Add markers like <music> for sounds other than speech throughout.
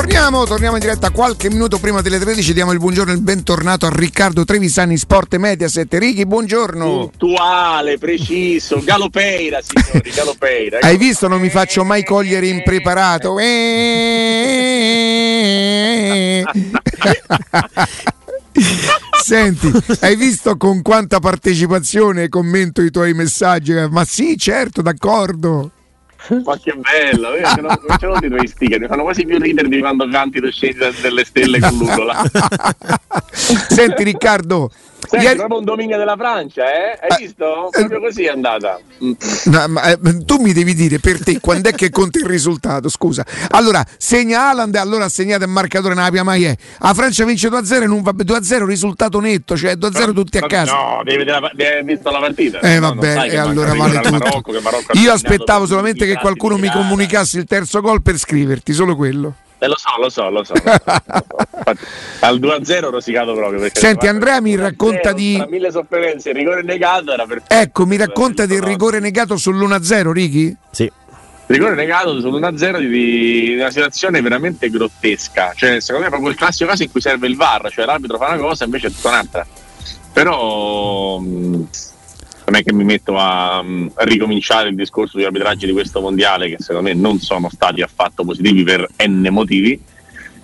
Torniamo, torniamo in diretta qualche minuto prima delle 13. Diamo il buongiorno e il bentornato a Riccardo Trevisani, Sport Mediaset. Righi, buongiorno. Puntuale, preciso, Galopeira, signori, Galopeira. Hai visto? Non mi faccio mai cogliere impreparato. Eh. Senti, hai visto con quanta partecipazione commento i tuoi messaggi? Ma sì, certo, d'accordo. Ma che bello, eh, l'ho, ce l'ho di tuoi sticker, mi fanno quasi più ridere di quando canti lo scendi delle stelle con l'ugola. <laughs> Senti Riccardo, Senti, Ieri... proprio un dominio della Francia, eh? Hai eh, visto? Proprio eh, così è andata. No, ma, eh, tu mi devi dire per te quando è che conta il risultato, scusa. Allora, segna Haaland e allora segnate il marcatore nella Pia Maie. La Francia vince 2-0 non va 2-0 risultato netto, cioè 2-0 tutti a casa. No, devi aver visto la partita. Eh no, vabbè, e allora vale tutto. Marocco, Io aspettavo solamente che qualcuno mi comunicasse il terzo gol per scriverti, solo quello. Eh, lo so, lo so, lo so. Lo so. <laughs> Al 2-0 ho rosicato proprio. Senti, Andrea mi racconta di. Tra mille sofferenze, il rigore negato era perfetto. Ecco, mi racconta del rigore negato sull'1-0, Ricky? Sì. Rigore negato sull'1-0 di, di una situazione veramente grottesca. Cioè, secondo me è proprio il classico caso in cui serve il VAR, cioè l'arbitro fa una cosa e invece è tutta un'altra. Però. Mh, non è che mi metto a, a, ricominciare il discorso di arbitraggi di questo mondiale che secondo me non sono stati affatto positivi per n motivi.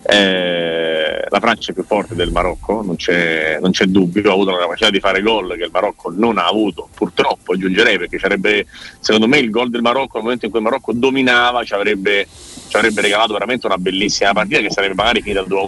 Eh, la Francia è più forte del Marocco, non c'è, non c'è, dubbio, ha avuto la capacità di fare gol che il Marocco non ha avuto, purtroppo aggiungerei perché sarebbe, secondo me il gol del Marocco nel momento in cui il Marocco dominava ci avrebbe, ci avrebbe regalato veramente una bellissima partita che sarebbe magari finita al 2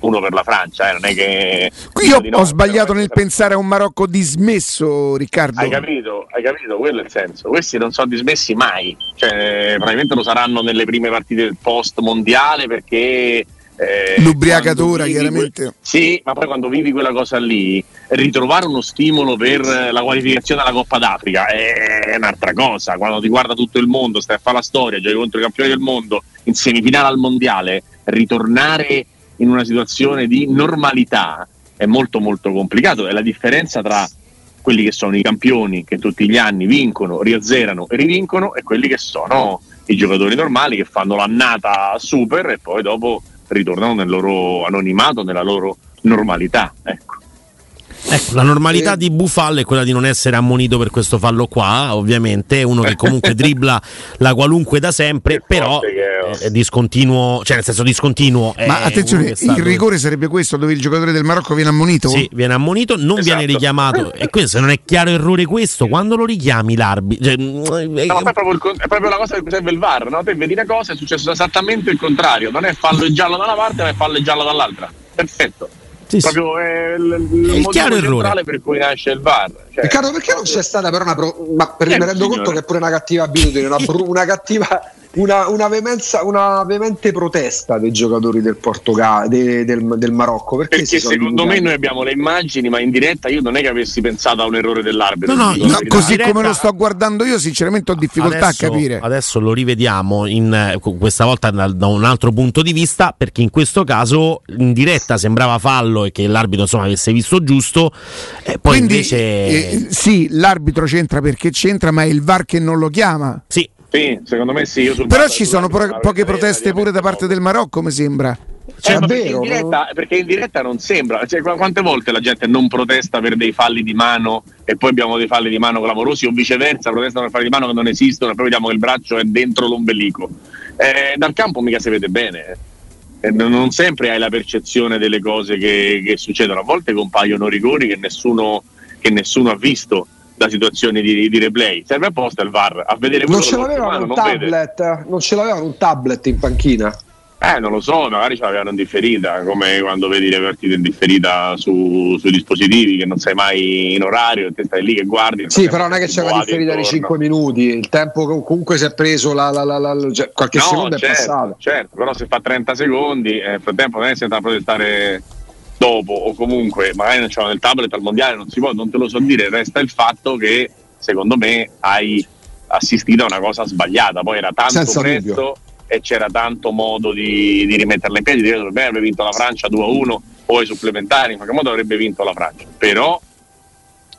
uno per la Francia, eh, non è che... Io ho no, sbagliato nel pensare a un Marocco dismesso, Riccardo. Hai capito, hai capito, quello è il senso. Questi non sono dismessi mai, cioè, probabilmente lo saranno nelle prime partite del post mondiale perché... Eh, L'ubriacatura, chiaramente. Que- sì, ma poi quando vivi quella cosa lì, ritrovare uno stimolo per la qualificazione alla Coppa d'Africa è un'altra cosa. Quando ti guarda tutto il mondo, stai a fare la storia, giochi contro i campioni del mondo in semifinale al mondiale, ritornare in una situazione di normalità è molto molto complicato. È la differenza tra quelli che sono i campioni che tutti gli anni vincono, riazzerano e rivincono e quelli che sono i giocatori normali che fanno l'annata super e poi dopo ritornano nel loro anonimato, nella loro normalità. Ecco. Ecco, la normalità di Bufal è quella di non essere ammonito per questo fallo qua, ovviamente, uno che comunque <laughs> dribbla la qualunque da sempre, però è discontinuo, cioè nel senso discontinuo. Ma attenzione, il rigore sarebbe questo dove il giocatore del Marocco viene ammonito? Sì, viene ammonito, non esatto. viene richiamato. E questo, se non è chiaro errore questo, quando lo richiami l'arbitro? Cioè, no, è, proprio il, è, proprio la cosa che serve il VAR, no? Te vedi una cosa, è successo esattamente il contrario, non è fallo giallo da una parte, ma è fallo giallo dall'altra. Perfetto. Sì, proprio sì. è il, il, il chiaro errore per cui nasce il VAR. Cioè, Riccardo, perché non c'è stata però una pro... ma per eh, mi rendo conto che è pure una cattiva abitudine, una, <laughs> una cattiva una, una, veemenza, una, veemente protesta dei giocatori del Portogallo, de, del, del, Marocco. Perché, perché secondo me noi abbiamo le immagini, ma in diretta io non è che avessi pensato a un errore dell'arbitro. No, no, no così diretta, come lo sto guardando io, sinceramente ho difficoltà adesso, a capire. Adesso lo rivediamo in, questa volta da, da, un altro punto di vista, perché in questo caso in diretta sembrava fallo e che l'arbitro insomma avesse visto giusto. E poi Quindi, invece. Eh, sì, l'arbitro c'entra perché c'entra, ma è il VAR che non lo chiama. Sì, sì, secondo me sì. Però ci sono pro- poche proteste pure da parte del Marocco, mi sembra. Cioè, eh, perché, in diretta, perché, in diretta, non sembra, cioè, quante volte la gente non protesta per dei falli di mano e poi abbiamo dei falli di mano clamorosi o viceversa protestano per falli di mano che non esistono e poi vediamo che il braccio è dentro l'ombelico. Eh, dal campo mica si vede bene. Eh, non sempre hai la percezione delle cose che, che succedono, a volte compaiono rigori che nessuno, che nessuno ha visto da situazioni di, di, replay. Serve apposta il VAR a vedere non ce l'avevano un tablet, vede. non ce l'avevano un tablet in panchina. Eh, non lo so, magari ce l'avevano in differita, come quando vedi le partite in differita su, sui dispositivi che non sei mai in orario, te stai lì che guardi. Sì, però non è che c'è una differita di 5 minuti, il tempo comunque si è preso, la, la, la, cioè, qualche no, secondo certo, è passato. Certo, però se fa 30 secondi, eh, nel frattempo non è che si a protestare dopo o comunque magari non c'erano nel tablet al mondiale, non si può, non te lo so dire, resta il fatto che secondo me hai assistito a una cosa sbagliata, poi era tanto Senza presto dubbio. e c'era tanto modo di, di rimetterla in piedi, dire che avrebbe vinto la Francia 2-1 o ai supplementari, in qualche modo avrebbe vinto la Francia, però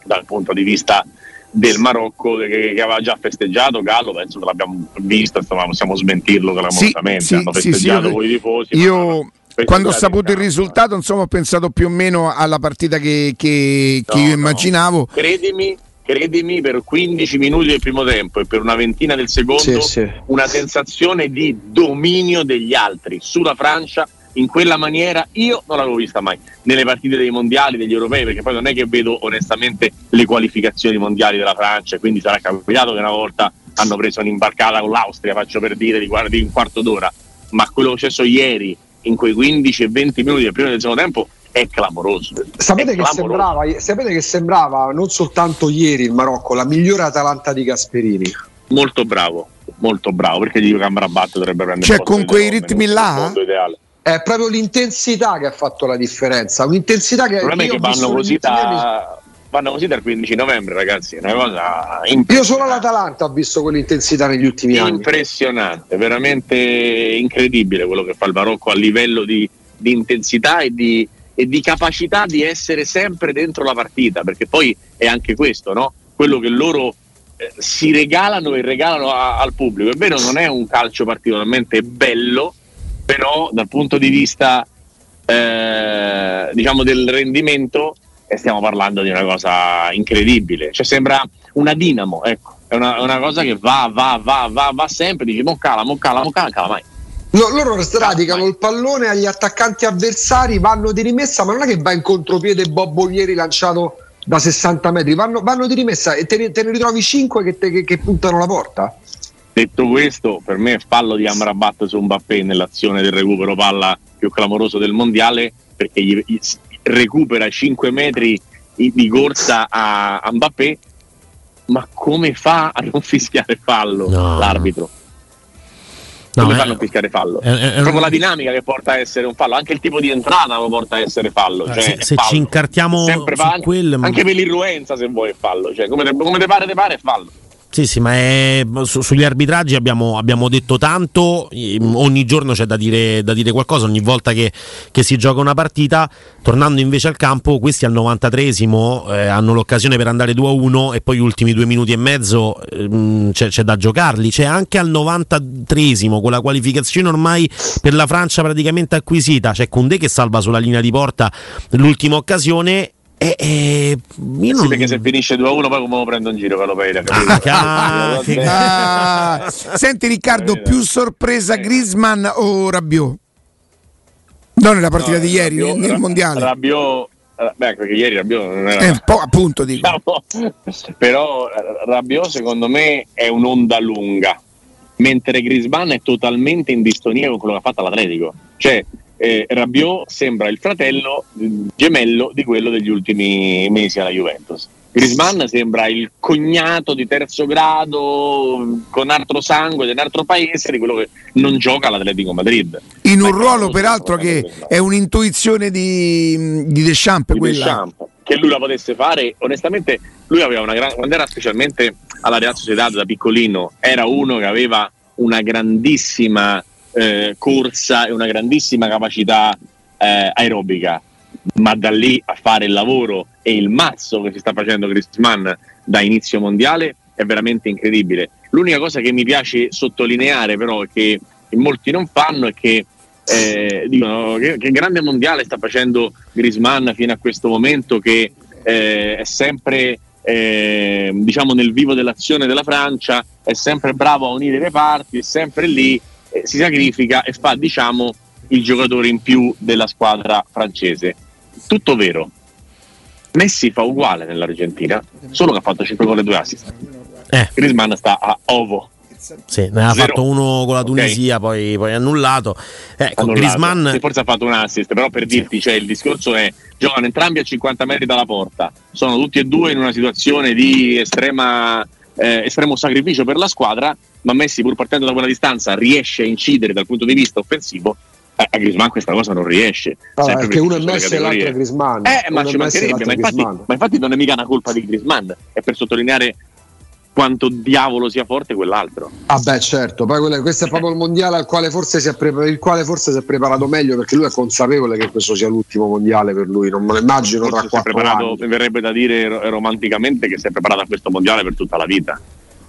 dal punto di vista del Marocco che, che, aveva già festeggiato Gallo penso che l'abbiamo visto insomma possiamo smentirlo clamorosamente sì, hanno sì, festeggiato sì, con i tifosi io quando ho saputo il risultato insomma ho pensato più o meno alla partita che, che, no, che io immaginavo. Credimi credimi, per 15 minuti del primo tempo e per una ventina del secondo, sì, sì. una sensazione di dominio degli altri sulla Francia in quella maniera io non l'avevo vista mai nelle partite dei mondiali, degli europei, perché poi non è che vedo onestamente le qualificazioni mondiali della Francia, quindi sarà capitato che una volta hanno preso un'imbarcata con l'Austria, faccio per dire, di, di un quarto d'ora, ma quello che è successo ieri in quei 15 e 20 minuti del primo e del secondo tempo è clamoroso. Sapete, è che sembrava, sapete che sembrava non soltanto ieri il Marocco, la migliore Atalanta di Gasperini. Molto bravo, molto bravo, perché dico che Amrabat dovrebbe prendere Cioè con quei ritmi là? È proprio l'intensità che ha fatto la differenza. Un'intensità che il problema è che vanno così, da, vanno così dal 15 novembre, ragazzi. È una cosa Io solo l'Atalanta ho visto quell'intensità negli ultimi anni. Impressionante, veramente incredibile quello che fa il Marocco a livello di, di intensità e di, e di capacità di essere sempre dentro la partita, perché poi è anche questo, no? quello che loro eh, si regalano e regalano a, al pubblico. È vero, non è un calcio particolarmente bello, però dal punto di vista eh, diciamo del rendimento eh, stiamo parlando di una cosa incredibile. Cioè sembra una dinamo, ecco. È una, una cosa che va, va, va, va, va sempre, dici mo cala, mo cala, mo cala, cala mai. No, loro sradicano il pallone agli attaccanti avversari, vanno di rimessa, ma non è che va in contropiede Bobbo ieri lanciato da 60 metri, vanno, vanno di rimessa e te ne, te ne ritrovi 5 che, te, che, che, puntano la porta. Detto questo, per me è fallo di Amrabat su Mbappé nell'azione del recupero palla più clamoroso del mondiale perché gli recupera 5 metri di corsa a, a Mbappé, ma come fa a non <laughs> fischiare fallo no. l'arbitro? No, come fanno a fischiare fallo? È, è, proprio la dinamica che porta a essere un fallo, anche il tipo di entrata lo porta a essere fallo. Cioè, se, se fallo. ci incartiamo Sempre anche, quel, anche per l'irruenza, se vuoi, è fallo. Cioè, come te, come te pare, te pare, è fallo. Sì, sì, ma è, su, sugli arbitraggi abbiamo, abbiamo, detto tanto, ogni giorno c'è da dire, da dire qualcosa, ogni volta che, che, si gioca una partita, tornando invece al campo, questi al 93esimo eh, hanno l'occasione per andare 2-1 e poi gli ultimi due minuti e mezzo eh, c'è, c'è, da giocarli, c'è anche al 93esimo con la qualificazione ormai per la Francia praticamente acquisita, c'è Koundé che salva sulla linea di porta l'ultima occasione eh, eh, io non... Sì, perché se finisce 2-1 poi come lo prendo in giro per l'Opeira ah, ah, Senti Riccardo, più sorpresa Grisman o Rabiot? Non nella partita no, di ieri, Rabiot, nel, nel mondiale. Rabiot eh, Beh, perché ieri Rabiot non era... Eh, un po' appunto dico. Diciamo, però Rabiot secondo me è un'onda lunga, mentre Grisman è totalmente in distonia con quello che ha fatto all'Atletico. Cioè, eh, Rabiot sembra il fratello gemello di quello degli ultimi mesi alla Juventus. Grisman sembra il cognato di terzo grado con altro sangue di un altro paese di quello che non gioca all'Atletico Madrid. In un ruolo peraltro che è un'intuizione di, di Deschamps, di quella. Deschamps, che lui la potesse fare, onestamente lui aveva una gran, quando era specialmente alla Real Sociedad da piccolino, era uno che aveva una grandissima eh, corsa e una grandissima capacità eh, aerobica, ma da lì a fare il lavoro e il mazzo che si sta facendo Griezmann da inizio mondiale è veramente incredibile. L'unica cosa che mi piace sottolineare però che molti non fanno è che eh, dicono che, che, grande mondiale sta facendo Griezmann fino a questo momento che eh, è sempre eh, diciamo nel vivo dell'azione della Francia, è sempre bravo a unire le parti, è sempre lì eh, si sacrifica e fa diciamo il giocatore in più della squadra francese. Tutto vero. Messi fa uguale nell'Argentina, solo che ha fatto 5 gol e 2 assist. Eh. Griezmann sta a ovo. Sì, ne ha Zero. fatto uno con la Tunisia, okay. poi, poi, annullato. Ecco, annullato. Griezmann... Sì, forse ha fatto un assist, però per dirti, sì. cioè, il discorso è giocano entrambi a 50 metri dalla porta, sono tutti e due in una situazione di estrema, eh, estremo sacrificio per la squadra ma Messi pur partendo da quella distanza riesce a incidere dal punto di vista offensivo. Eh, a Grisman questa cosa non riesce. No, perché uno è Messi e l'altro è Grisman eh, ma ci mancherebbe ma infatti, ma infatti, non è mica una colpa di Grisman è per sottolineare quanto diavolo sia forte quell'altro. Ah beh certo, poi quello, questo è <laughs> proprio il mondiale al quale forse si è pre- il quale forse si è preparato meglio perché lui è consapevole che questo sia l'ultimo mondiale per lui, non me lo immagino forse tra quattro preparato, anni. verrebbe da dire romanticamente che si è preparato a questo mondiale per tutta la vita.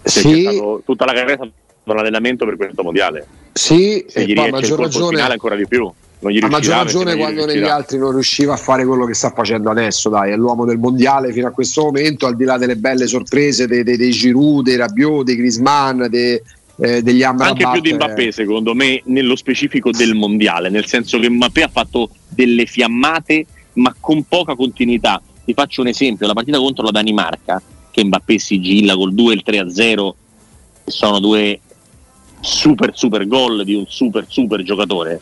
Sì. Stato, tutta la carriera è stato un allenamento per questo mondiale. Sì, Se e poi a maggior ragione ancora di più. Non gli a maggior ragione quando negli altri non riusciva a fare quello che sta facendo adesso, dai, è l'uomo del mondiale fino a questo momento, al di là delle belle sorprese dei, dei, dei Giroud, dei Rabiot, dei Griezmann, dei, eh, degli Amrabat. Anche più di Mbappé, secondo me, nello specifico del mondiale, nel senso che Mbappé ha fatto delle fiammate, ma con poca continuità. Ti faccio un esempio: la partita contro la Danimarca, che Mbappé sigilla col 2 e il 3 a 0, sono due super super gol di un super super giocatore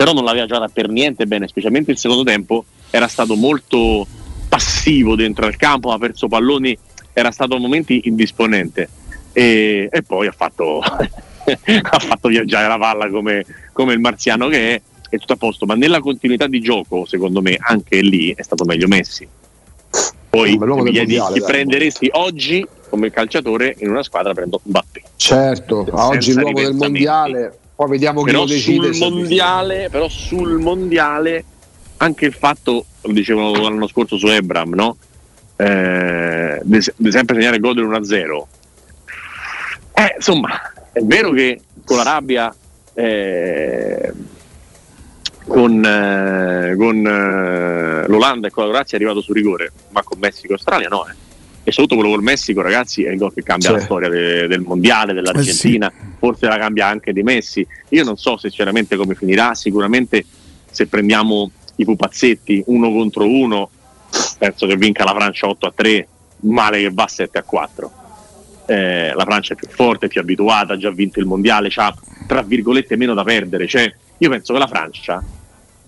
però non l'aveva giocata per niente bene, specialmente il secondo tempo era stato molto passivo dentro al campo, ha perso palloni, era stato a momenti indisponente e, e poi ha fatto, <laughs> ha fatto, viaggiare la palla come, come, il marziano che è, è tutto a posto, ma nella continuità di gioco secondo me anche lì è stato meglio Messi. Poi mi chiedi chi prenderesti oggi come calciatore in una squadra prendo Mbappé. Certo, a oggi l'uomo del mondiale poi vediamo però chi lo decide. Sul mondiale, però sul mondiale anche il fatto, lo dicevo l'anno scorso su Ebram, no? Eh, di sempre segnare gol del 1-0. Eh, insomma, è vero che con l'Arabia, eh, con, eh, con eh, l'Olanda e con la Croazia è arrivato su rigore, ma con Messico e Australia no. Eh e soprattutto quello col Messico, ragazzi, è il gol che cambia cioè. la storia de- del mondiale, dell'Argentina, eh sì. forse la cambia anche di Messi. Io non so sinceramente come finirà, sicuramente se prendiamo i pupazzetti uno contro uno, penso che vinca la Francia 8 a 3, male che va 7 a 4. Eh, la Francia è più forte, più abituata, ha già vinto il mondiale, ha tra virgolette meno da perdere. Cioè, io penso che la Francia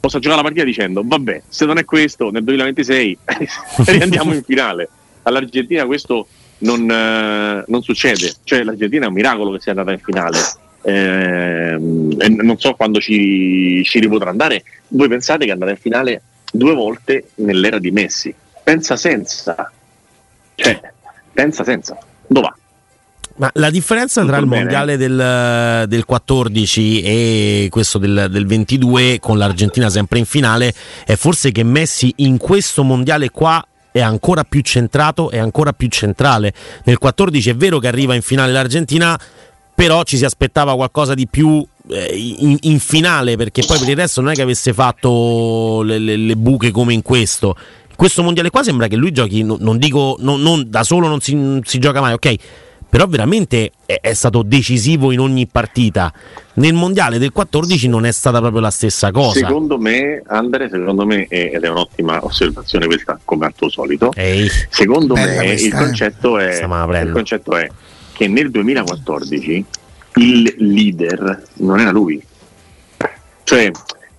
possa giocare la partita dicendo vabbè, se non è questo nel 2026 <laughs> <laughs> riandiamo in finale all'Argentina questo non, eh, non, succede, cioè l'Argentina è un miracolo che sia andata in finale. Eh, e non so quando ci, ci ripotrà andare. Voi pensate che è andata in finale due volte nell'era di Messi? Pensa senza, cioè, pensa senza, dove va? Ma la differenza Tutto tra il bene. mondiale del, del, 14 e questo del, del, 22 con l'Argentina sempre in finale è forse che Messi in questo mondiale qua è ancora più centrato e ancora più centrale. Nel 14 è vero che arriva in finale l'Argentina, però ci si aspettava qualcosa di più eh, in, in, finale, perché poi per il resto non è che avesse fatto le, le, le buche come in questo. In questo mondiale qua sembra che lui giochi, no, non dico, no, non, da solo non si, non si gioca mai, ok? Però veramente è, è, stato decisivo in ogni partita. Nel mondiale del 14 non è stata proprio la stessa cosa. Secondo me, Andre, secondo me, ed è un'ottima osservazione questa, come al tuo solito. Ehi. Secondo Bella me il concetto, è, il concetto è che nel 2014 il leader non era lui. Cioè,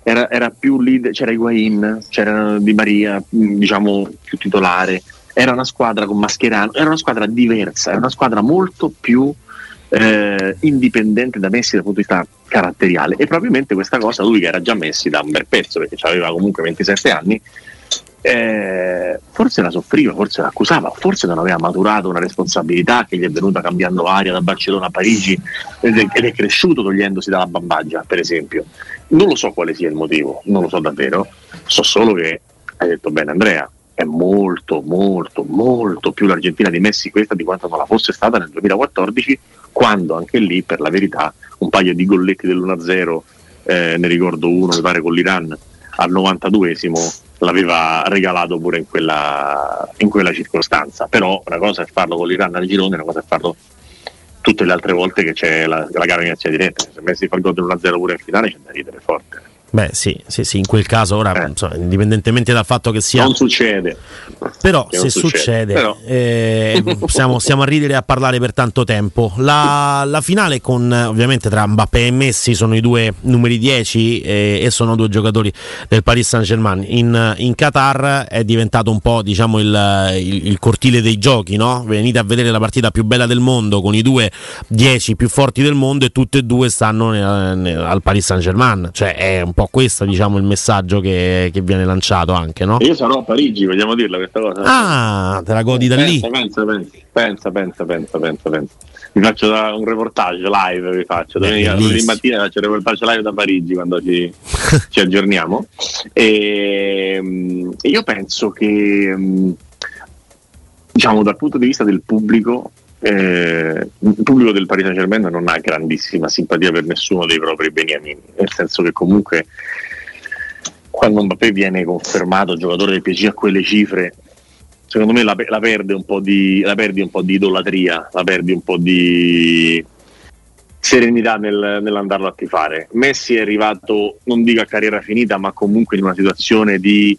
era, era più leader, c'era Higuain, c'era Di Maria, diciamo più titolare, era una squadra con Mascherano, era una squadra diversa, era una squadra molto più eh, indipendente da Messi dal punto di vista caratteriale. E probabilmente questa cosa lui che era già Messi da un bel pezzo perché aveva comunque 27 anni eh, forse la soffriva, forse l'accusava, forse non aveva maturato una responsabilità che gli è venuta cambiando aria da Barcellona a Parigi ed è, ed è cresciuto togliendosi dalla bambaggia per esempio. Non lo so quale sia il motivo, non lo so davvero. So solo che hai detto bene Andrea è molto, molto, molto più l'Argentina di Messi questa di quanto non la fosse stata nel 2014, quando anche lì, per la verità, un paio di golletti dell'1-0, eh, ne ricordo uno, mi pare con l'Iran, al 92esimo l'aveva regalato pure in quella, in quella circostanza. Però una cosa è farlo con l'Iran al girone, una cosa è farlo tutte le altre volte che c'è la, la gara in diretta. Se Messi fa il gol dell'1-0 pure in finale c'è da ridere forte. Beh, sì, sì, sì, in quel caso ora, eh. insomma, indipendentemente dal fatto che sia. Non succede. Però, se succede, succede però. Eh, <laughs> siamo, stiamo a ridere e a parlare per tanto tempo. La, la, finale con ovviamente tra Mbappé e Messi sono i due numeri 10 eh, e sono due giocatori del Paris Saint Germain. In, in Qatar è diventato un po' diciamo il, il, il, cortile dei giochi, no? Venite a vedere la partita più bella del mondo con i due 10 più forti del mondo e tutte e due stanno nel, nel, al Paris Saint Germain. Cioè è un po' po' questo diciamo, il messaggio che, che, viene lanciato anche, no? Io sarò a Parigi, vogliamo dirla questa cosa? Ah, te la godi da pensa, lì? Pensa, pensa, pensa, pensa, pensa, pensa. Vi faccio un reportage live, vi faccio. Domenica, domenica mattina faccio un reportage live da Parigi quando ci, ci aggiorniamo. E, io penso che, diciamo, dal punto di vista del pubblico, eh, il pubblico del Paris Saint Germain non ha grandissima simpatia per nessuno dei propri beniamini, nel senso che comunque quando Mbappé viene confermato giocatore del PSG a quelle cifre, secondo me la, la, perde di, la, perdi un po' di idolatria, la perdi un po' di serenità nel, nell'andarlo a tifare. Messi è arrivato, non dico a carriera finita, ma comunque in una situazione di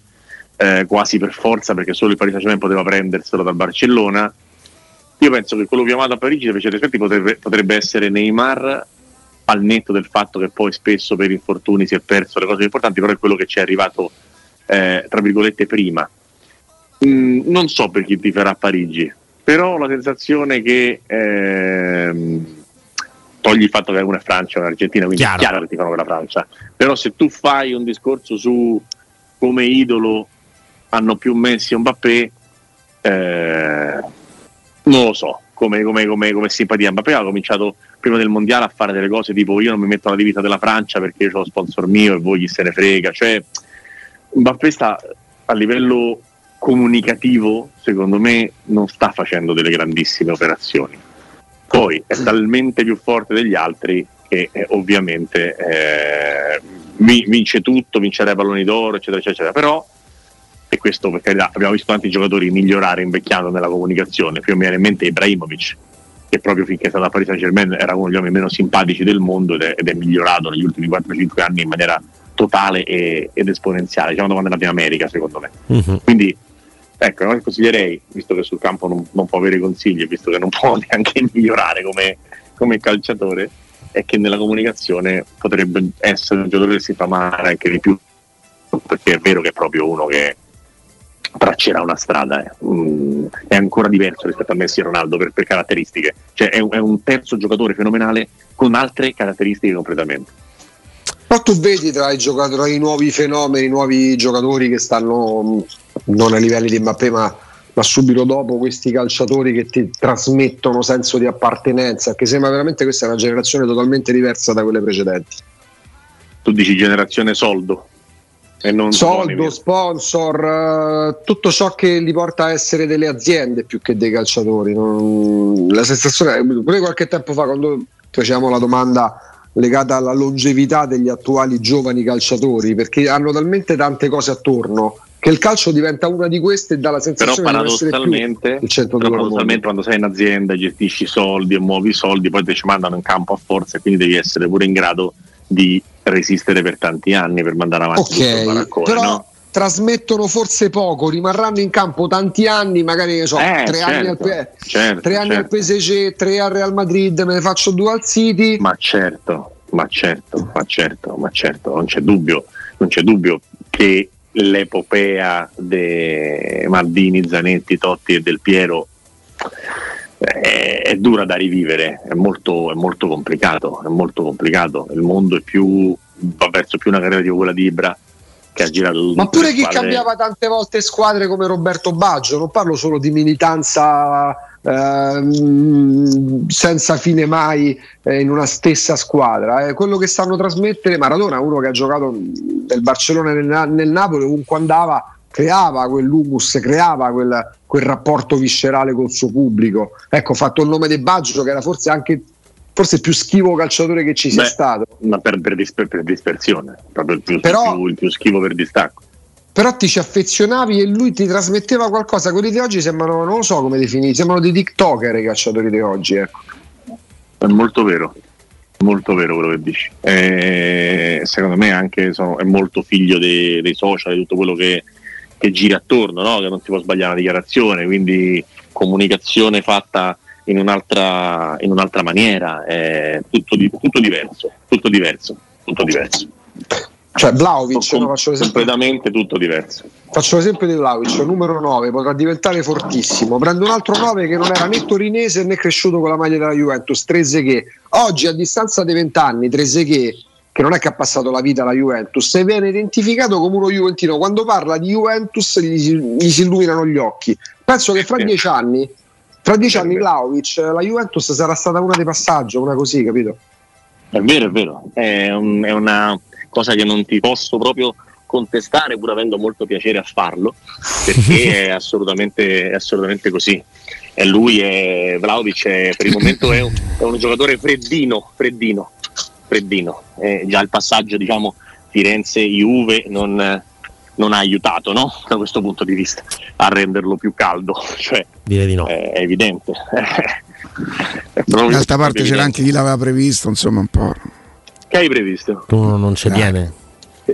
eh, quasi per forza, perché solo il Paris Saint-Germain poteva prenderselo dal Barcellona io penso che quello chiamato a Parigi, per certi aspetti, potrebbe, potrebbe essere Neymar al netto del fatto che poi spesso per infortuni si è perso le cose importanti, però è quello che ci è arrivato eh, tra virgolette prima. Mm, non so per chi ti farà a Parigi, però ho la sensazione che ehm, togli il fatto che uno è Francia e uno è Argentina, quindi chiaro. è chiaro che ti fanno per la Francia. Però se tu fai un discorso su come idolo hanno più Messi e Mbappé, eh, non lo so come, come, come, come simpatia. Mbappé ha cominciato prima del mondiale a fare delle cose tipo io non mi metto la divisa della Francia perché ho lo sponsor mio e voi chi se ne frega. Cioè, Mbappé sta a livello comunicativo, secondo me, non sta facendo delle grandissime operazioni. Poi è talmente più forte degli altri che eh, ovviamente eh, vince tutto, vincerà palloni d'oro, eccetera, eccetera. Però e questo per carità abbiamo visto tanti giocatori migliorare invecchiando nella comunicazione, più mi viene in mente Ibrahimovic che proprio finché è stato a Paris Saint Germain era uno degli uomini meno simpatici del mondo ed è, ed è migliorato negli ultimi 4-5 anni in maniera totale e, ed esponenziale, diciamo quando è andato in America secondo me. Uh-huh. Quindi ecco, io consiglierei, visto che sul campo non, non, può avere consigli, visto che non <laughs> può neanche migliorare come, come calciatore, è che nella comunicazione potrebbe essere un giocatore che si fa male anche di più, perché è vero che è proprio uno che traccerà una strada, eh. mm, è ancora diverso rispetto a Messi e Ronaldo per, per caratteristiche, cioè è un, è un, terzo giocatore fenomenale con altre caratteristiche completamente. Ma tu vedi tra i, giocatori, tra i nuovi fenomeni, i nuovi giocatori che stanno mm, non a livelli di Mbappé ma, ma subito dopo questi calciatori che ti trasmettono senso di appartenenza, che sembra veramente questa è una generazione totalmente diversa da quelle precedenti. Tu dici generazione soldo? Soldo, sponsor, uh, tutto ciò che li porta a essere delle aziende più che dei calciatori. Non, la sensazione, pure qualche tempo fa, quando facevamo la domanda legata alla longevità degli attuali giovani calciatori, perché hanno talmente tante cose attorno che il calcio diventa una di queste e dà la sensazione però paradossalmente, di essere più però paradossalmente quando sei in azienda gestisci soldi e muovi soldi poi ti ci mandano in campo a forza e quindi devi essere pure in grado di resistere per tanti anni per mandare avanti okay, baraccone, però no? trasmettono forse poco, rimarranno in campo tanti anni, magari so, eh, tre, certo, anni al, certo, tre anni al PSG, certo. tre al Real Madrid, me ne faccio due al City. Ma certo, ma certo, ma certo, ma certo, non c'è dubbio, non c'è dubbio che l'epopea di Maldini, Zanetti, Totti e Del Piero è, è, dura da rivivere, è molto, è molto, complicato, è molto complicato. Il mondo è più, va verso più una carriera di quella di Ibra che ha girato Ma pure chi squadre. cambiava tante volte squadre come Roberto Baggio, non parlo solo di militanza ehm, senza fine mai eh, in una stessa squadra. Eh, quello che stanno trasmettere Maradona, uno che ha giocato nel Barcellona e nel, nel Napoli, ovunque andava creava quell'humus, creava quel, quel, rapporto viscerale col suo pubblico. Ecco, ho fatto il nome di Baggio, che era forse anche forse il più schivo calciatore che ci sia stato. Ma per, per, disper, per dispersione, proprio il più, Però, più, il più schivo per distacco però ti ci affezionavi e lui ti trasmetteva qualcosa. Quelli di oggi sembrano, non lo so come definire, sembrano dei TikToker i calciatori di oggi. Ecco. È molto vero, molto vero quello che dici. E secondo me anche sono, è molto figlio dei, dei social, di tutto quello che, che gira attorno, no? che non si può sbagliare una dichiarazione, quindi comunicazione fatta in un'altra, in un'altra maniera, è tutto, di, tutto diverso, tutto diverso, tutto diverso. Cioè Vlaovic, Com- no, faccio completamente tutto diverso. Faccio l'esempio di Vlaovic, numero 9, potrà diventare fortissimo. Prendo un altro 9 che non era né torinese né cresciuto con la maglia della Juventus, Trezeguet. Oggi a distanza di 20 anni Trezeguet che non è che ha passato la vita alla Juventus, e viene identificato come uno Juventino. Quando parla di Juventus gli si, gli si illuminano gli occhi. Penso che fra dieci anni, fra dieci anni Vlaovic, la Juventus sarà stata una di passaggio, una così, capito? È vero, è vero, è, un, è una cosa che non ti posso proprio contestare pur avendo molto piacere a farlo perché <laughs> è assolutamente, è assolutamente così e lui è Vlaovic è, per il momento è un, è un giocatore freddino freddino freddino. Eh, già il passaggio diciamo, Firenze-Juve non, non, ha aiutato no? <laughs> da questo punto di vista a renderlo più caldo. <laughs> Cioè, Direi di no. È, <laughs> è evidente. D'altra parte c'era anche chi l'aveva previsto, insomma un po'. Che hai previsto? Tu non ci viene. Eh.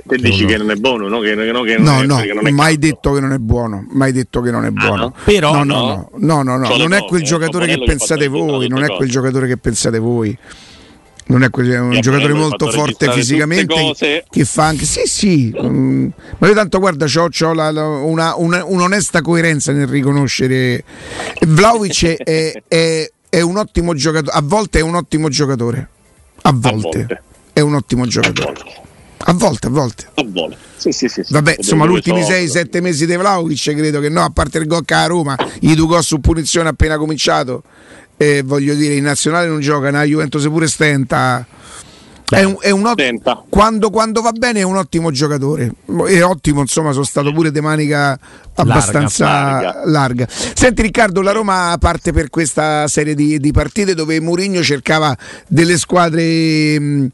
Te dici che non è buono, no? Che, no, che no, no, mai caldo. detto che non è buono, mai detto che non è buono. Ah, no? Però no, no, no, no, no, non è quel giocatore che pensate voi, non è quel giocatore che pensate voi non è, è un giocatore molto forte fisicamente che fa anche sì sì mm, ma io tanto guarda ho, ho la, la, una, una, un'onesta coerenza nel riconoscere Vlaovic è, <laughs> è, è, un ottimo giocatore a volte è un ottimo giocatore. A volte, a volte. è un ottimo giocatore. A volte. A volte, a volte. Sì, sì, sì, Vabbè, insomma, gli ultimi 6-7 mesi di Vlaovic credo che no, a parte il gol a Roma, i due gol su punizione appena cominciato eh, voglio dire, in nazionale non gioca, nella Juventus pure stenta. È un, è un ot- quando, quando, va bene è un ottimo giocatore. È ottimo, insomma, sono stato pure di manica abbastanza larga, larga. Senti Riccardo, la Roma parte per questa serie di, di partite dove Mourinho cercava delle squadre mh,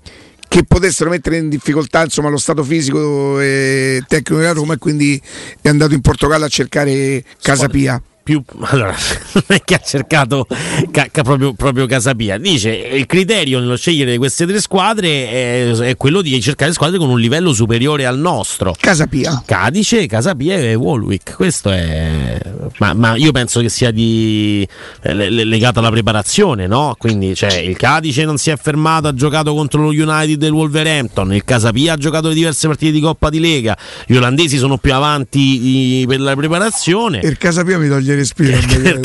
che potessero mettere in difficoltà insomma, lo stato fisico e tecnico della Roma e quindi è andato in Portogallo a cercare Casapia più <laughs> allora non <laughs> è che ha cercato ca, ca, proprio, proprio Casapia. Dice il criterio nello scegliere queste tre squadre è, è, quello di cercare squadre con un livello superiore al nostro. Casapia. Cadice, Casapia e Walwick questo è ma, ma io penso che sia di, eh, legato alla preparazione no? quindi cioè, il Cadice non si è fermato ha giocato contro lo United del Wolverhampton. Il Casapia ha giocato le diverse partite di Coppa di Lega. Gli olandesi sono più avanti di, per la preparazione. Il Casapia mi toglie respiro.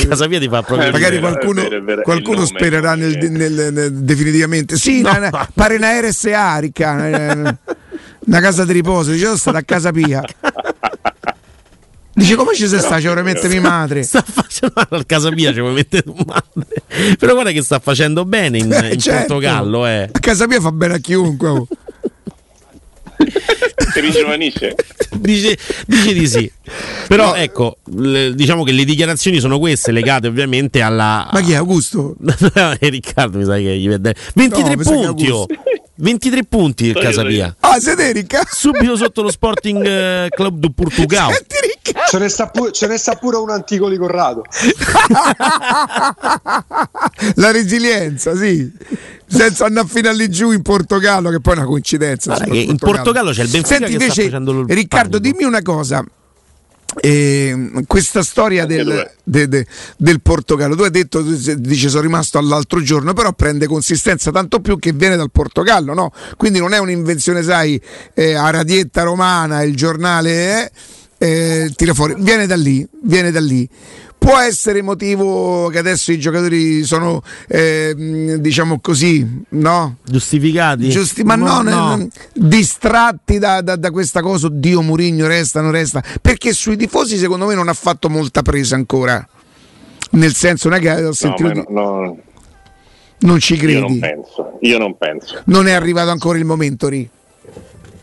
casa mia ti fa proprio. Magari qualcuno, vero, vero, qualcuno spererà nel, nel, nel, definitivamente. Sì, no. una, pare una RSA, ricca. Una, casa di riposo. Dice, sta a casa Pia. Dice come ci sei sta? Ci vorrei mettere mia <laughs> madre. Sta facendo a casa mia, ci vuoi mettere tua madre. Però guarda che sta facendo bene in, eh, in certo. Portogallo. Eh. A casa mia fa bene a chiunque. Oh si ringiovanisce. Dice, dice, di sì. Però no. ecco, le, diciamo che le dichiarazioni sono queste, legate ovviamente alla. Ma chi è Augusto? <laughs> Riccardo mi sa che gli vede. 23 no, punti. Oh. 23 punti il Casapia. Ah, siete ricca? Subito sotto lo Sporting eh, Club do Portugal. Ce ne, sta pu- ce ne sta pure un antico di Corrado. <laughs> La resilienza, sì senza andare fino lì giù in Portogallo, che poi è una coincidenza. Allora, in Portogallo c'è il Benfica Senti, invece, Riccardo, panico. dimmi una cosa. Eh, questa storia del, de, de, del, Portogallo. Tu hai detto dice sono rimasto all'altro giorno però prende consistenza tanto più che viene dal Portogallo no? quindi non è un'invenzione sai eh, a radietta romana il giornale eh, eh tira fuori. Viene da lì viene da lì può essere motivo che adesso i giocatori sono eh, diciamo così no? giustificati? Giusti- ma no, no, no. distratti da, da, da, questa cosa Dio Murigno resta non resta. Perché sui tifosi secondo me non ha fatto molta presa ancora. Nel senso non è che ho sentito no, no, non ci credi io non penso io non penso. Non è arrivato ancora il momento Ri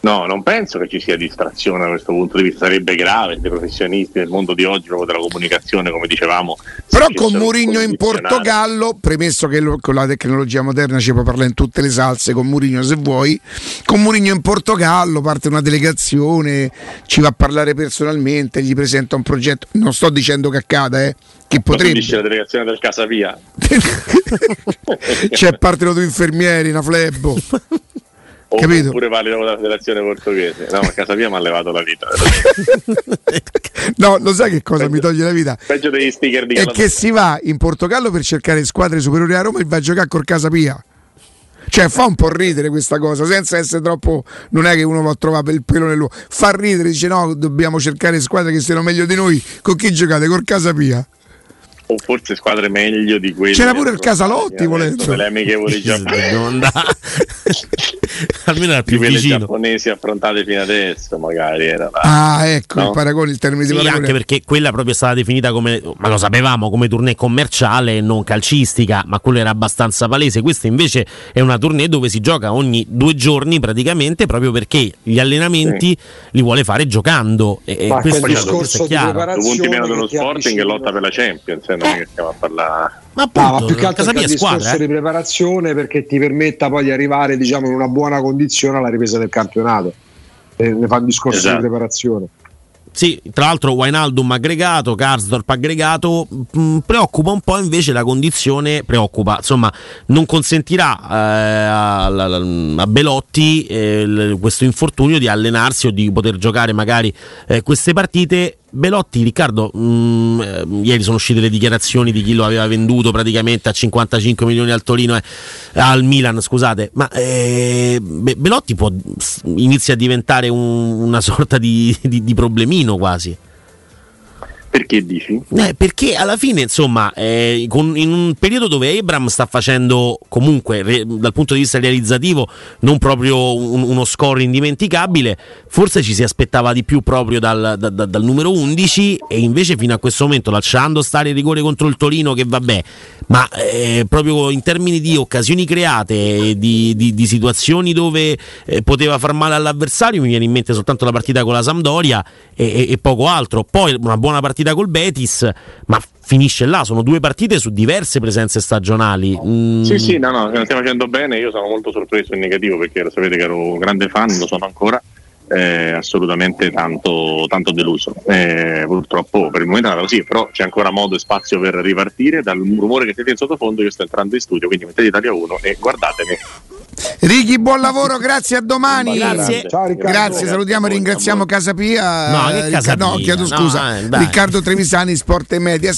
No, non penso che ci sia distrazione da questo punto di vista, sarebbe grave se i professionisti nel mondo di oggi, proprio della comunicazione, come dicevamo. Però con Murigno in Portogallo, premesso che lo, con la tecnologia moderna ci può parlare in tutte le salse, con Murigno se vuoi, con Murigno in Portogallo parte una delegazione, ci va a parlare personalmente, gli presenta un progetto, non sto dicendo che accada, eh, che potrebbe. la delegazione del Casavia. <laughs> <laughs> C'è parte due infermieri, una flebbo. <laughs> Capito? Oppure vale la federazione portoghese. No, a casa mia mi ha levato la vita. <laughs> no, lo sai che cosa peggio, mi toglie la vita? Peggio degli sticker di È che si va in Portogallo per cercare squadre superiori a Roma e va a giocare col Casa Pia. Cioè fa un po' ridere questa cosa, senza essere troppo. Non è che uno va a trovare il pelo nell'uovo. Fa ridere, dice no, dobbiamo cercare squadre che siano meglio di noi. Con chi giocate? Col Casa Pia. O forse squadre meglio di quelle. C'era pure il Casalotti, volendo. Le amichevoli giapponesi. <laughs> Almeno era più di vicino. giapponesi affrontate fino adesso, magari era. Ah, ecco no? il paragone, il termine sì, di paragone. anche perché quella proprio è stata definita come, ma lo sapevamo, come tournée commerciale e non calcistica, ma quello era abbastanza palese. Questa invece è una tournée dove si gioca ogni due giorni praticamente, proprio perché gli allenamenti sì. li vuole fare giocando. E, ma questo, questo è chiaro. Due punti meno dello Sporting e lotta per la Champions, eh, non è che stiamo a parlare. Ma, appunto, no, ma più che altro è il discorso squadra, eh? di preparazione perché ti permetta poi di arrivare diciamo, in una buona condizione alla ripresa del campionato. Eh, ne fa un discorso esatto. di preparazione. Sì, tra l'altro Wijnaldum aggregato, Karsdorp aggregato, mh, mm, preoccupa un po' invece la condizione, preoccupa, insomma, non consentirà eh, a, a, Belotti eh, questo infortunio di allenarsi o di poter giocare magari eh, queste partite Belotti, Riccardo, mh, mm, eh, ieri sono uscite le dichiarazioni di chi lo aveva venduto praticamente a 55 milioni al Torino, eh, al Milan, scusate, ma eh, Belotti può, inizia a diventare un, una <laughs> sorta di, di, di problemino quasi. Perché dici? Eh, perché alla fine, insomma, eh, con, in un periodo dove Abram sta facendo comunque, re, dal punto di vista realizzativo, non proprio un, uno score indimenticabile, forse ci si aspettava di più proprio dal, da, da, dal, numero 11 e invece fino a questo momento, lasciando stare il rigore contro il Torino, che vabbè, ma eh, proprio in termini di occasioni create, di, di, di situazioni dove eh, poteva far male all'avversario, mi viene in mente soltanto la partita con la Sampdoria e, e, e poco altro. Poi una buona partita partita col Betis, ma finisce là, sono due partite su diverse presenze stagionali. Mm. Sì, sì, no, no, stiamo facendo bene, io sono molto sorpreso in negativo perché lo sapete che ero un grande fan, lo sono ancora. Eh, assolutamente tanto, tanto deluso. Eh, purtroppo per il momento è andata così, però c'è ancora modo e spazio per ripartire dal rumore che siete in sottofondo. Io sto entrando in studio, quindi mettete Italia 1 e guardatemi. Righi, buon lavoro, grazie a domani. Grazie, Ciao, grazie salutiamo e ringraziamo Casapia. No, che Casapia? No, chiedo scusa. No, eh, Riccardo Trevisani, Sport e Media.